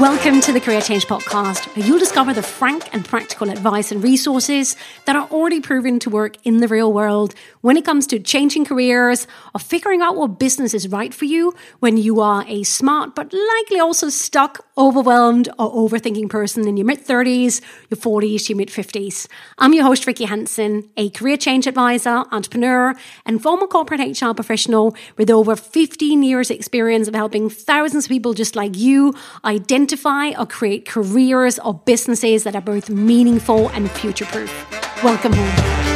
Welcome to the Career Change Podcast, where you'll discover the frank and practical advice and resources that are already proven to work in the real world when it comes to changing careers or figuring out what business is right for you when you are a smart but likely also stuck, overwhelmed, or overthinking person in your mid 30s, your 40s, your mid 50s. I'm your host, Rikke Hansen, a career change advisor, entrepreneur, and former corporate HR professional with over 15 years' experience of helping thousands of people just like you identify or create careers or businesses that are both meaningful and future proof. Welcome home.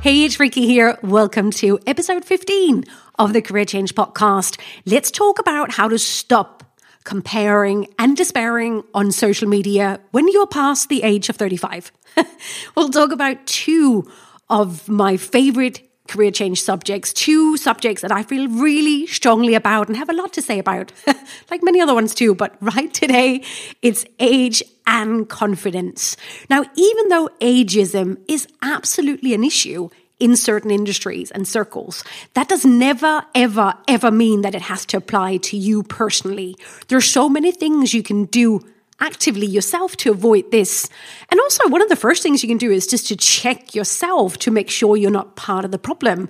Hey, it's Rikke here. Welcome to episode 15 of the Career Change Podcast. Let's talk about how to stop comparing and despairing on social media when you're past the age of 35. we'll talk about two of my favorite career change subjects, two subjects that I feel really strongly about and have a lot to say about, like many other ones too. But right today, it's age and confidence. Now, even though ageism is absolutely an issue, in certain industries and circles. That does never, ever, ever mean that it has to apply to you personally. There are so many things you can do actively yourself to avoid this. And also, one of the first things you can do is just to check yourself to make sure you're not part of the problem.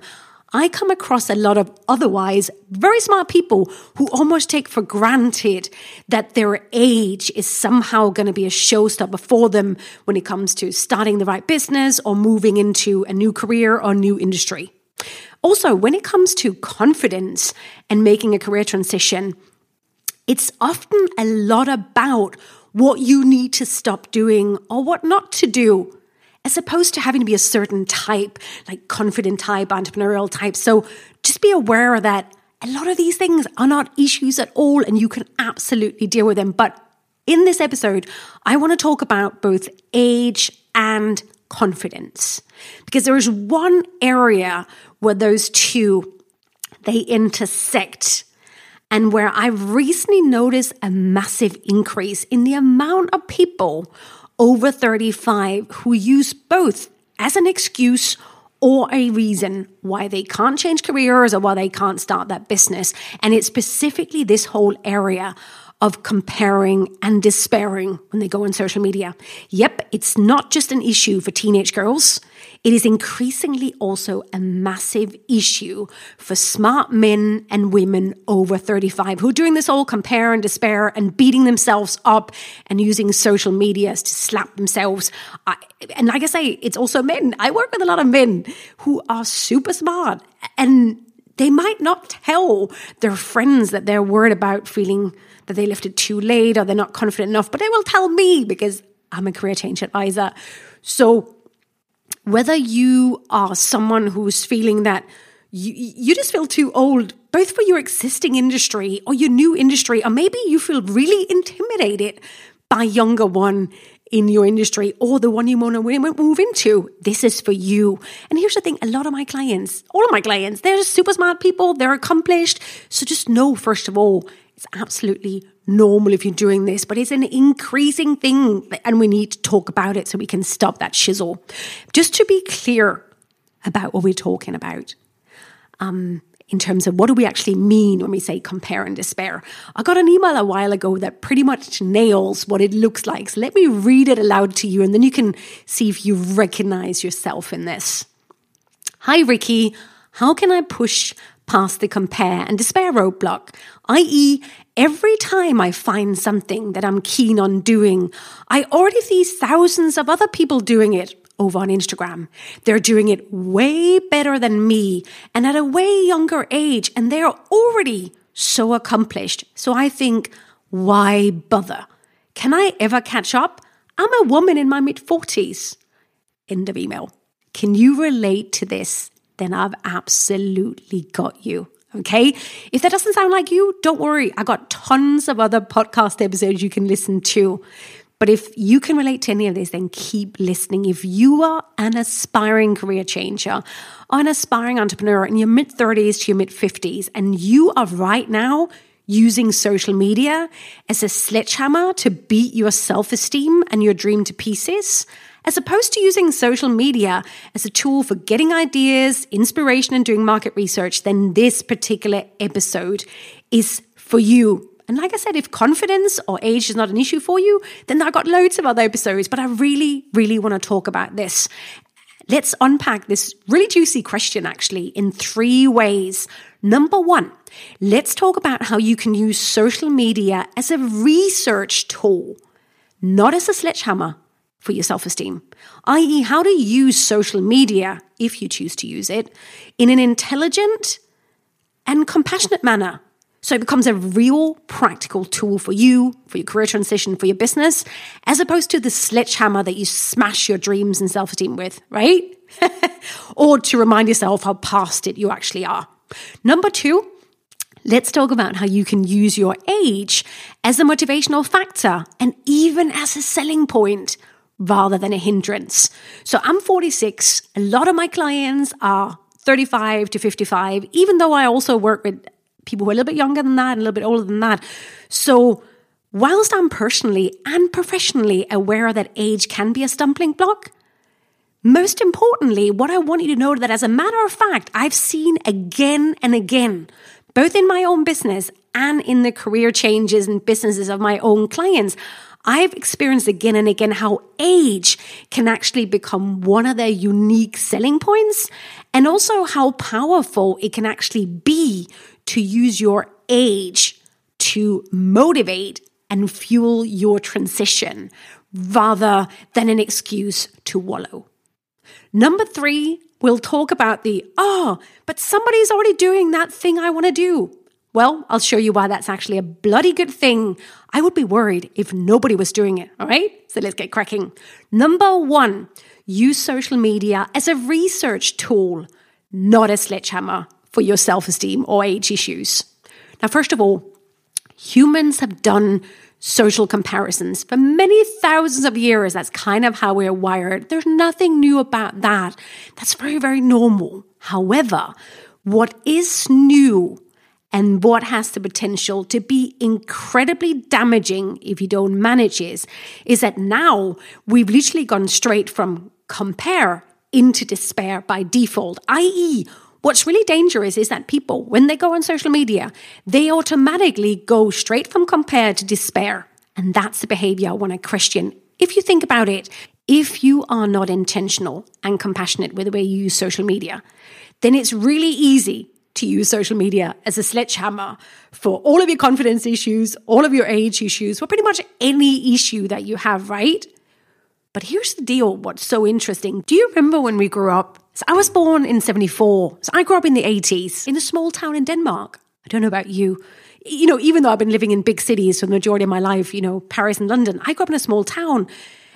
I come across a lot of otherwise very smart people who almost take for granted that their age is somehow going to be a showstopper for them when it comes to starting the right business or moving into a new career or new industry. Also, when it comes to confidence and making a career transition, it's often a lot about what you need to stop doing or what not to do, as opposed to having to be a certain type, like confident type, entrepreneurial type. So just be aware that a lot of these things are not issues at all and you can absolutely deal with them. But in this episode, I want to talk about both age and confidence because there is one area where those two they intersect and where I've recently noticed a massive increase in the amount of people over 35 who use both as an excuse or a reason why they can't change careers or why they can't start that business. And it's specifically this whole area of comparing and despairing when they go on social media. Yep, it's not just an issue for teenage girls. It is increasingly also a massive issue for smart men and women over 35 who are doing this all compare and despair and beating themselves up and using social media to slap themselves. I, and like I say, it's also men. I work with a lot of men who are super smart and they might not tell their friends that they're worried about feeling that they left it too late or they're not confident enough, but they will tell me because I'm a career change advisor. So whether you are someone who's feeling that you, you just feel too old, both for your existing industry or your new industry, or maybe you feel really intimidated by younger one in your industry or the one you want to move into. This is for you. And here's the thing a lot of my clients, all of my clients, they're super smart people, they're accomplished. So just know, first of all, it's absolutely normal if you're doing this, but it's an increasing thing and we need to talk about it so we can stop that shizzle. Just to be clear about what we're talking about. Um, in terms of what do we actually mean when we say compare and despair. I got an email a while ago that pretty much nails what it looks like. So let me read it aloud to you and then you can see if you recognize yourself in this. Hi, Rikke. How can I push past the compare and despair roadblock, i.e., every time I find something that I'm keen on doing, I already see thousands of other people doing it over on Instagram. They're doing it way better than me and at a way younger age, and they're already so accomplished. So I think, why bother? Can I ever catch up? I'm a woman in my mid 40s. End of email. Can you relate to this? then I've absolutely got you. Okay. If that doesn't sound like you, don't worry. I got tons of other podcast episodes you can listen to. But if you can relate to any of this, then keep listening. If you are an aspiring career changer or an aspiring entrepreneur in your mid 30s to your mid 50s, and you are right now using social media as a sledgehammer to beat your self esteem and your dream to pieces, as opposed to using social media as a tool for getting ideas, inspiration, and doing market research, then this particular episode is for you. And like I said, if confidence or age is not an issue for you, then I've got loads of other episodes, but I really, really want to talk about this. Let's unpack this really juicy question actually in three ways. Number one, let's talk about how you can use social media as a research tool, not as a sledgehammer for your self esteem, i.e., how to use social media, if you choose to use it, in an intelligent and compassionate manner. So it becomes a real practical tool for you, for your career transition, for your business, as opposed to the sledgehammer that you smash your dreams and self esteem with, right? or to remind yourself how past it you actually are. Number two, let's talk about how you can use your age as a motivational factor and even as a selling point rather than a hindrance. So I'm 46. A lot of my clients are 35 to 55, even though I also work with people who are a little bit younger than that and a little bit older than that. So whilst I'm personally and professionally aware that age can be a stumbling block, most importantly, what I want you to know that as a matter of fact, I've seen again and again, both in my own business and in the career changes and businesses of my own clients, I've experienced again and again how age can actually become one of their unique selling points and also how powerful it can actually be to use your age to motivate and fuel your transition rather than an excuse to wallow. Number three, we'll talk about the, oh, but somebody's already doing that thing I want to do. Well, I'll show you why that's actually a bloody good thing. I would be worried if nobody was doing it. All right. So let's get cracking. Number one, use social media as a research tool, not a sledgehammer for your self esteem or age issues. Now, first of all, humans have done social comparisons for many thousands of years. That's kind of how we're wired. There's nothing new about that. That's very, very normal. However, what is new and what has the potential to be incredibly damaging if you don't manage it is that now we've literally gone straight from compare into despair by default, i.e., What's really dangerous is that people, when they go on social media, they automatically go straight from compare to despair. And that's the behavior I want to question. If you think about it, if you are not intentional and compassionate with the way you use social media, then it's really easy to use social media as a sledgehammer for all of your confidence issues, all of your age issues, for pretty much any issue that you have, right? But here's the deal what's so interesting. Do you remember when we grew up? So I was born in 74. So I grew up in the 80s in a small town in Denmark. I don't know about you. You know, even though I've been living in big cities for the majority of my life, you know, Paris and London, I grew up in a small town.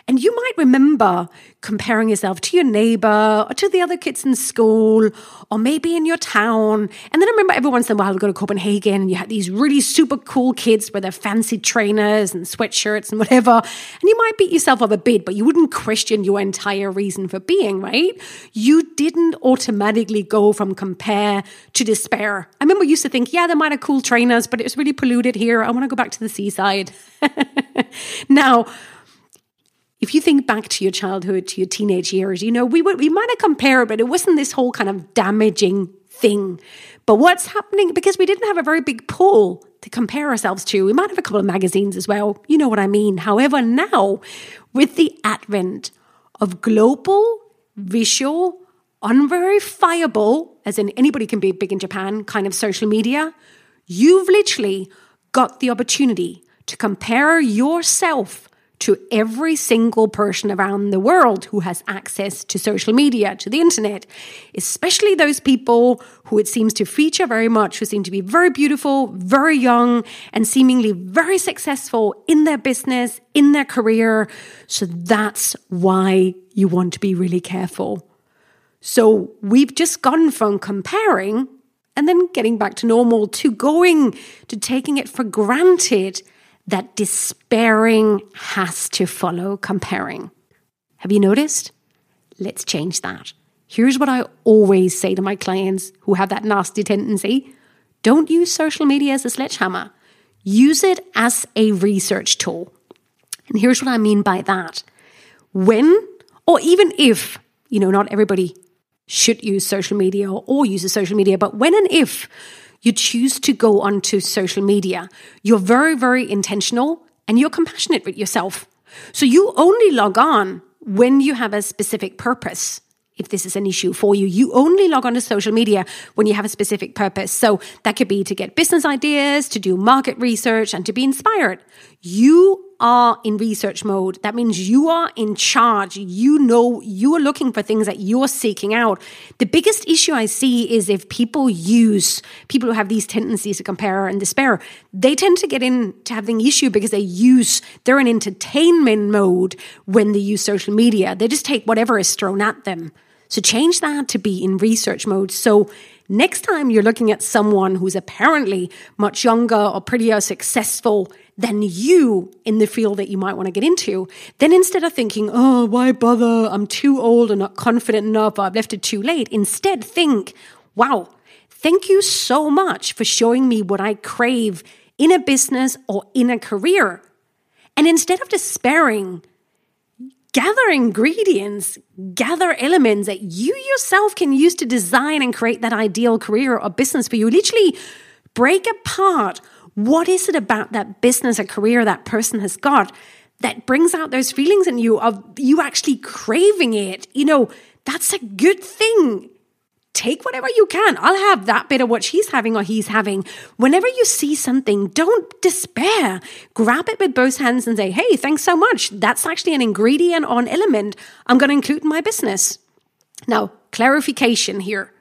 And you might remember comparing yourself to your neighbor or to the other kids in school or maybe in your town. And then I remember every once in a while we go to Copenhagen and you had these really super cool kids with their fancy trainers and sweatshirts and whatever. And you might beat yourself up a bit, but you wouldn't question your entire reason for being, right? You didn't automatically go from compare to despair. I remember used to think, yeah, they might have cool trainers, but it was really polluted here. I want to go back to the seaside. now, if you think back to your childhood, to your teenage years, you know, we would, we might have compared, but it wasn't this whole kind of damaging thing. But what's happening, because we didn't have a very big pool to compare ourselves to, we might have a couple of magazines as well. You know what I mean? However, now with the advent of global, visual, unverifiable, as in anybody can be big in Japan, kind of social media, you've literally got the opportunity to compare yourself to every single person around the world who has access to social media, to the internet, especially those people who it seems to feature very much, who seem to be very beautiful, very young, and seemingly very successful in their business, in their career. So that's why you want to be really careful. So we've just gone from comparing and then getting back to normal to going to taking it for granted that despairing has to follow comparing. Have you noticed? Let's change that. Here's what I always say to my clients who have that nasty tendency don't use social media as a sledgehammer, use it as a research tool. And here's what I mean by that. When, or even if, you know, not everybody should use social media or, or uses social media, but when and if you choose to go onto social media, you're very, very intentional and you're compassionate with yourself. So you only log on when you have a specific purpose if this is an issue for you. You only log on to social media when you have a specific purpose. So that could be to get business ideas, to do market research, and to be inspired. You are in research mode. That means you are in charge. You know, you are looking for things that you're seeking out. The biggest issue I see is if people use, people who have these tendencies to compare and despair, they tend to get into having issue because they use, they're in entertainment mode when they use social media. They just take whatever is thrown at them. So change that to be in research mode. So next time you're looking at someone who's apparently much younger or prettier successful than you in the field that you might want to get into, then instead of thinking, oh, why bother? I'm too old and not confident enough, I've left it too late. Instead, think, wow, thank you so much for showing me what I crave in a business or in a career. And instead of despairing, gather ingredients, gather elements that you yourself can use to design and create that ideal career or business for you. Literally break apart what is it about that business or career that person has got that brings out those feelings in you of you actually craving it. You know, that's a good thing take whatever you can. I'll have that bit of what she's having or he's having. Whenever you see something, don't despair. Grab it with both hands and say, hey, thanks so much. That's actually an ingredient or an element I'm going to include in my business. Now, clarification here.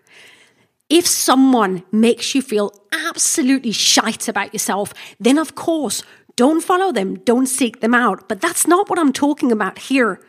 If someone makes you feel absolutely shite about yourself, then of course, don't follow them, don't seek them out. But that's not what I'm talking about here.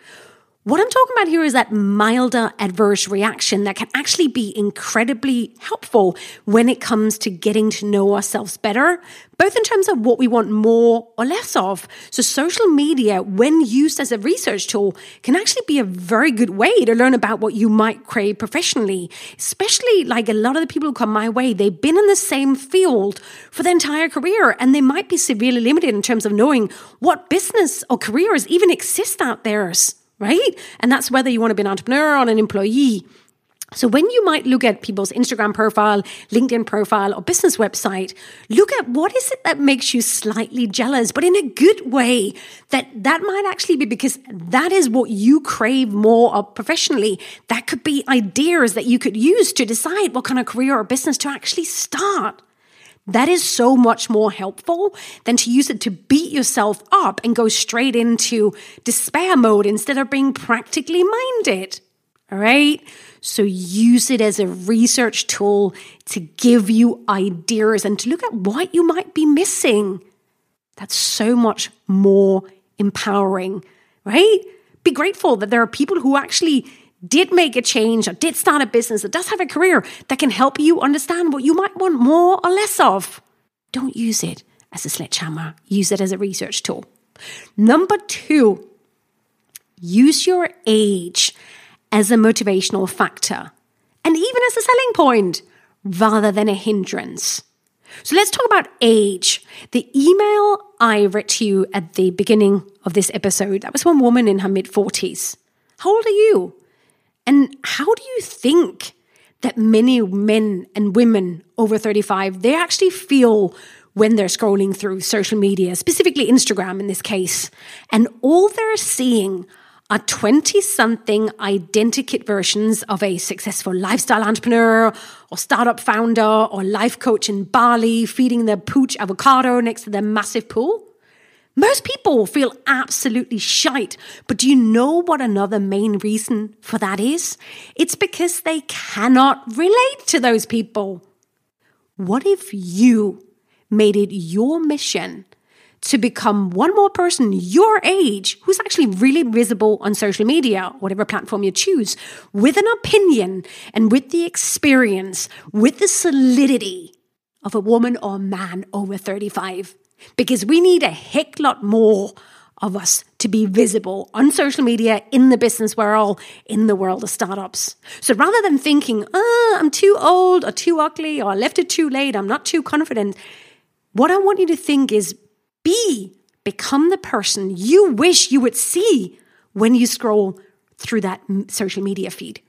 What I'm talking about here is that milder adverse reaction that can actually be incredibly helpful when it comes to getting to know ourselves better, both in terms of what we want more or less of. So, social media, when used as a research tool, can actually be a very good way to learn about what you might crave professionally. Especially like a lot of the people who come my way, they've been in the same field for their entire career and they might be severely limited in terms of knowing what business or careers even exist out there right? And that's whether you want to be an entrepreneur or an employee. So when you might look at people's Instagram profile, LinkedIn profile, or business website, look at what is it that makes you slightly jealous, but in a good way. That that might actually be because that is what you crave more of professionally. That could be ideas that you could use to decide what kind of career or business to actually start. That is so much more helpful than to use it to beat yourself up and go straight into despair mode instead of being practically minded. All right. So use it as a research tool to give you ideas and to look at what you might be missing. That's so much more empowering, right? Be grateful that there are people who actually did make a change or did start a business that does have a career that can help you understand what you might want more or less of. Don't use it as a sledgehammer, use it as a research tool. Number two, use your age as a motivational factor and even as a selling point rather than a hindrance. So let's talk about age. The email I read to you at the beginning of this episode, that was one woman in her mid 40s. How old are you? And how do you think that many men and women over 35 they actually feel when they're scrolling through social media, specifically Instagram in this case, and all they're seeing are 20 something identikit versions of a successful lifestyle entrepreneur or startup founder or life coach in Bali feeding their pooch avocado next to their massive pool? Most people feel absolutely shite. But do you know what another main reason for that is? It's because they cannot relate to those people. What if you made it your mission to become one more person your age who's actually really visible on social media, whatever platform you choose, with an opinion and with the experience, with the solidity of a woman or man over 35? Because we need a heck lot more of us to be visible on social media, in the business world, in the world of startups. So rather than thinking, oh, I'm too old or too ugly or I left it too late, I'm not too confident, what I want you to think is be, become the person you wish you would see when you scroll through that social media feed.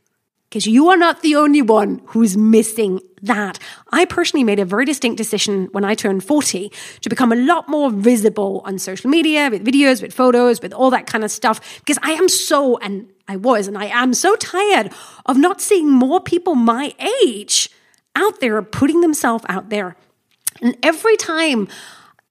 Because you are not the only one who's missing that. I personally made a very distinct decision when I turned 40 to become a lot more visible on social media with videos, with photos, with all that kind of stuff because I am so, and I was, and I am so tired of not seeing more people my age out there putting themselves out there. And every time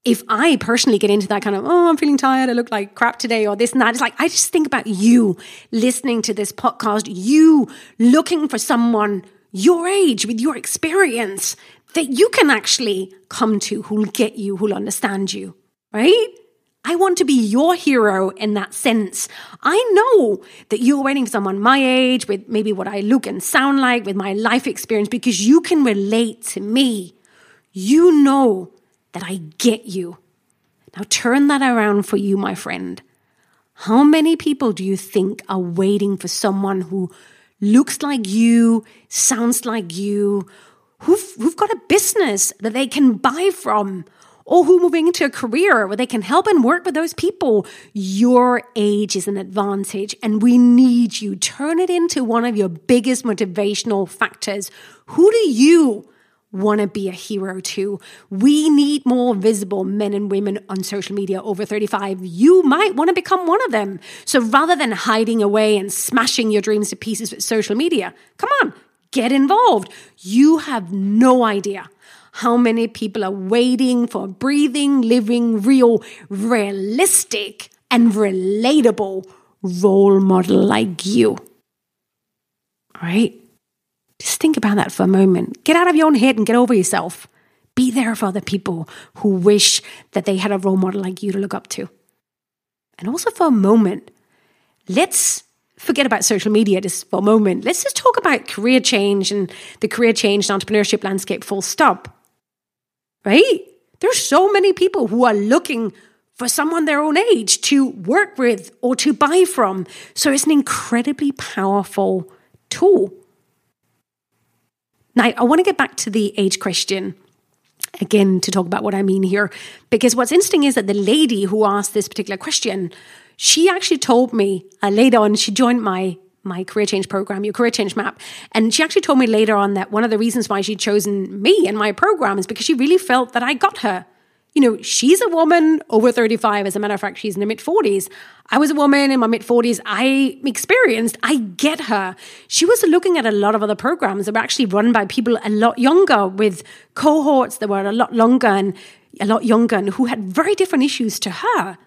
if I personally get into that kind of, oh, I'm feeling tired, I look like crap today, or this and that, it's like, I just think about you listening to this podcast, you looking for someone your age with your experience that you can actually come to who'll get you, who'll understand you, right? I want to be your hero in that sense. I know that you're waiting for someone my age with maybe what I look and sound like, with my life experience, because you can relate to me. You know that I get you. Now turn that around for you, my friend. How many people do you think are waiting for someone who looks like you, sounds like you, who've, who've got a business that they can buy from, or who moving into a career where they can help and work with those people? Your age is an advantage, and we need you. Turn it into one of your biggest motivational factors. Who do you want to be a hero too. We need more visible men and women on social media over 35. You might want to become one of them. So rather than hiding away and smashing your dreams to pieces with social media, come on, get involved. You have no idea how many people are waiting for breathing, living, real, realistic, and relatable role model like you. All right? Just think about that for a moment. Get out of your own head and get over yourself. Be there for other people who wish that they had a role model like you to look up to. And also for a moment, let's forget about social media just for a moment. Let's just talk about career change and the career change and entrepreneurship landscape full stop. Right? There's so many people who are looking for someone their own age to work with or to buy from. So it's an incredibly powerful tool. Now, I want to get back to the age question again to talk about what I mean here, because what's interesting is that the lady who asked this particular question, she actually told me uh, later on, she joined my my career change program, your career change map. And she actually told me later on that one of the reasons why she'd chosen me and my program is because she really felt that I got her you know, she's a woman over 35. As a matter of fact, she's in her mid 40s. I was a woman in my mid 40s. I experienced, I get her. She was looking at a lot of other programs that were actually run by people a lot younger with cohorts that were a lot longer and a lot younger and who had very different issues to her.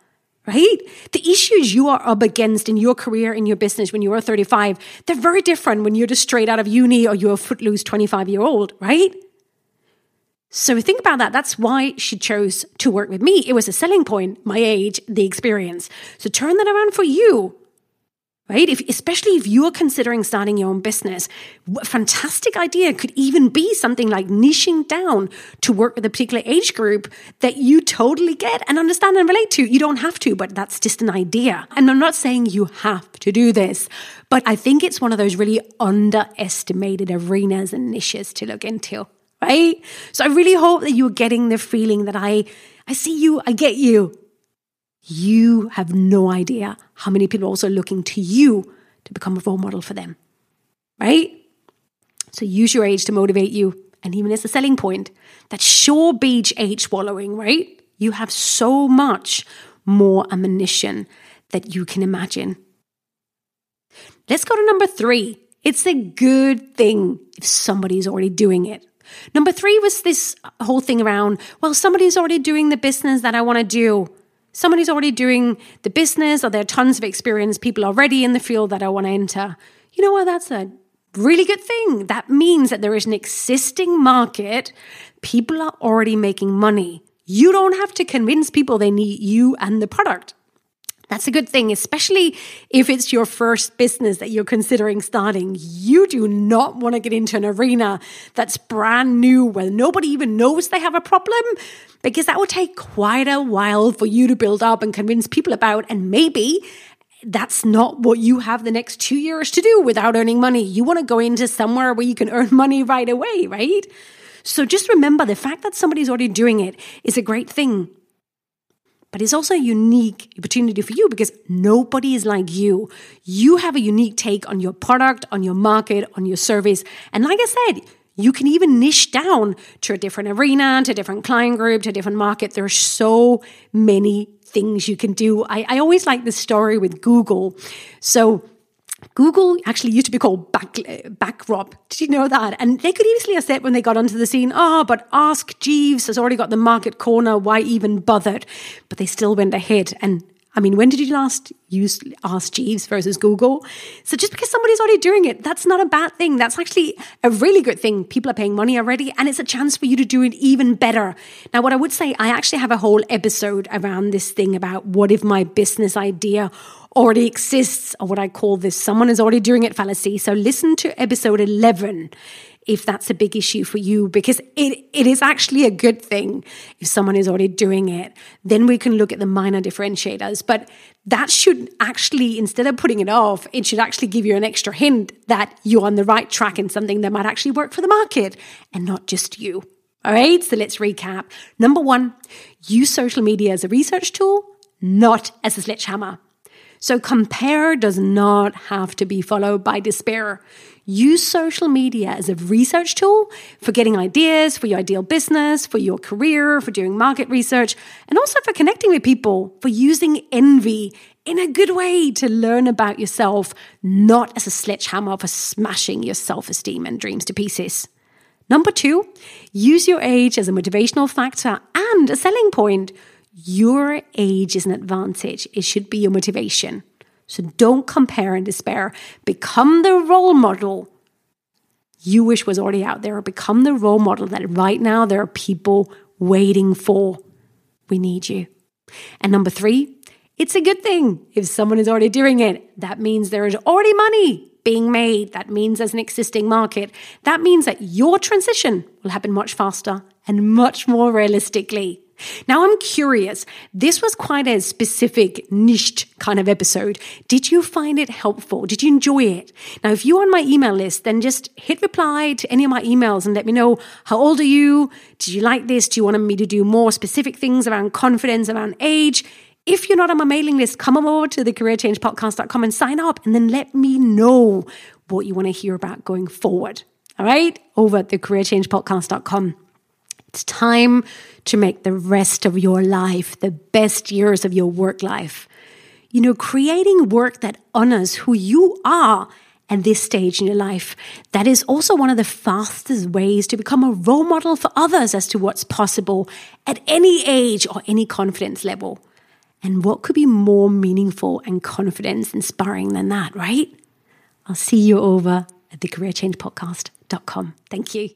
Right? The issues you are up against in your career, in your business when you are 35, they're very different when you're just straight out of uni or you're a footloose 25 year old, right? So think about that. That's why she chose to work with me. It was a selling point, my age, the experience. So turn that around for you. Right? If, especially if you're considering starting your own business, fantastic idea could even be something like niching down to work with a particular age group that you totally get and understand and relate to. You don't have to, but that's just an idea. And I'm not saying you have to do this, but I think it's one of those really underestimated arenas and niches to look into right? So I really hope that you're getting the feeling that I, I see you, I get you. You have no idea how many people are also looking to you to become a role model for them, right? So use your age to motivate you. And even as a selling point, that sure beach age wallowing, right? You have so much more ammunition that you can imagine. Let's go to number three. It's a good thing if somebody's already doing it. Number three was this whole thing around, well, somebody's already doing the business that I want to do. Somebody's already doing the business, or there are tons of experienced people already in the field that I want to enter. You know what? That's a really good thing. That means that there is an existing market. People are already making money. You don't have to convince people they need you and the product. That's a good thing, especially if it's your first business that you're considering starting. You do not want to get into an arena that's brand new where nobody even knows they have a problem because that will take quite a while for you to build up and convince people about. And maybe that's not what you have the next two years to do without earning money. You want to go into somewhere where you can earn money right away, right? So just remember the fact that somebody's already doing it is a great thing. But it's also a unique opportunity for you because nobody is like you. You have a unique take on your product, on your market, on your service. And like I said, you can even niche down to a different arena, to a different client group, to a different market. There are so many things you can do. I, I always like the story with Google. So Google actually used to be called Back, Backrub. Did you know that? And they could easily have said when they got onto the scene, oh, but Ask Jeeves has already got the market corner. Why even bother? But they still went ahead. And I mean, when did you last use Ask Jeeves versus Google? So just because somebody's already doing it, that's not a bad thing. That's actually a really good thing. People are paying money already, and it's a chance for you to do it even better. Now, what I would say, I actually have a whole episode around this thing about what if my business idea already exists, or what I call this someone is already doing it fallacy. So listen to episode 11 if that's a big issue for you, because it, it is actually a good thing if someone is already doing it. Then we can look at the minor differentiators. But that should actually, instead of putting it off, it should actually give you an extra hint that you're on the right track in something that might actually work for the market and not just you. All right, so let's recap. Number one, use social media as a research tool, not as a sledgehammer. So compare does not have to be followed by despair. Use social media as a research tool for getting ideas for your ideal business, for your career, for doing market research, and also for connecting with people, for using envy in a good way to learn about yourself, not as a sledgehammer for smashing your self esteem and dreams to pieces. Number two, use your age as a motivational factor and a selling point. Your age is an advantage, it should be your motivation. So don't compare and despair. Become the role model you wish was already out there, become the role model that right now there are people waiting for. We need you. And number three, it's a good thing if someone is already doing it. That means there is already money being made. That means there's an existing market. That means that your transition will happen much faster and much more realistically. Now I'm curious, this was quite a specific niched kind of episode. Did you find it helpful? Did you enjoy it? Now, if you're on my email list, then just hit reply to any of my emails and let me know how old are you? Did you like this? Do you want me to do more specific things around confidence, around age? If you're not on my mailing list, come over to the careerchangepodcast.com and sign up and then let me know what you want to hear about going forward. All right? Over at the careerchangepodcast.com. It's time to make the rest of your life the best years of your work life. You know, creating work that honors who you are at this stage in your life. That is also one of the fastest ways to become a role model for others as to what's possible at any age or any confidence level. And what could be more meaningful and confidence inspiring than that, right? I'll see you over at the careerchangepodcast.com. Thank you.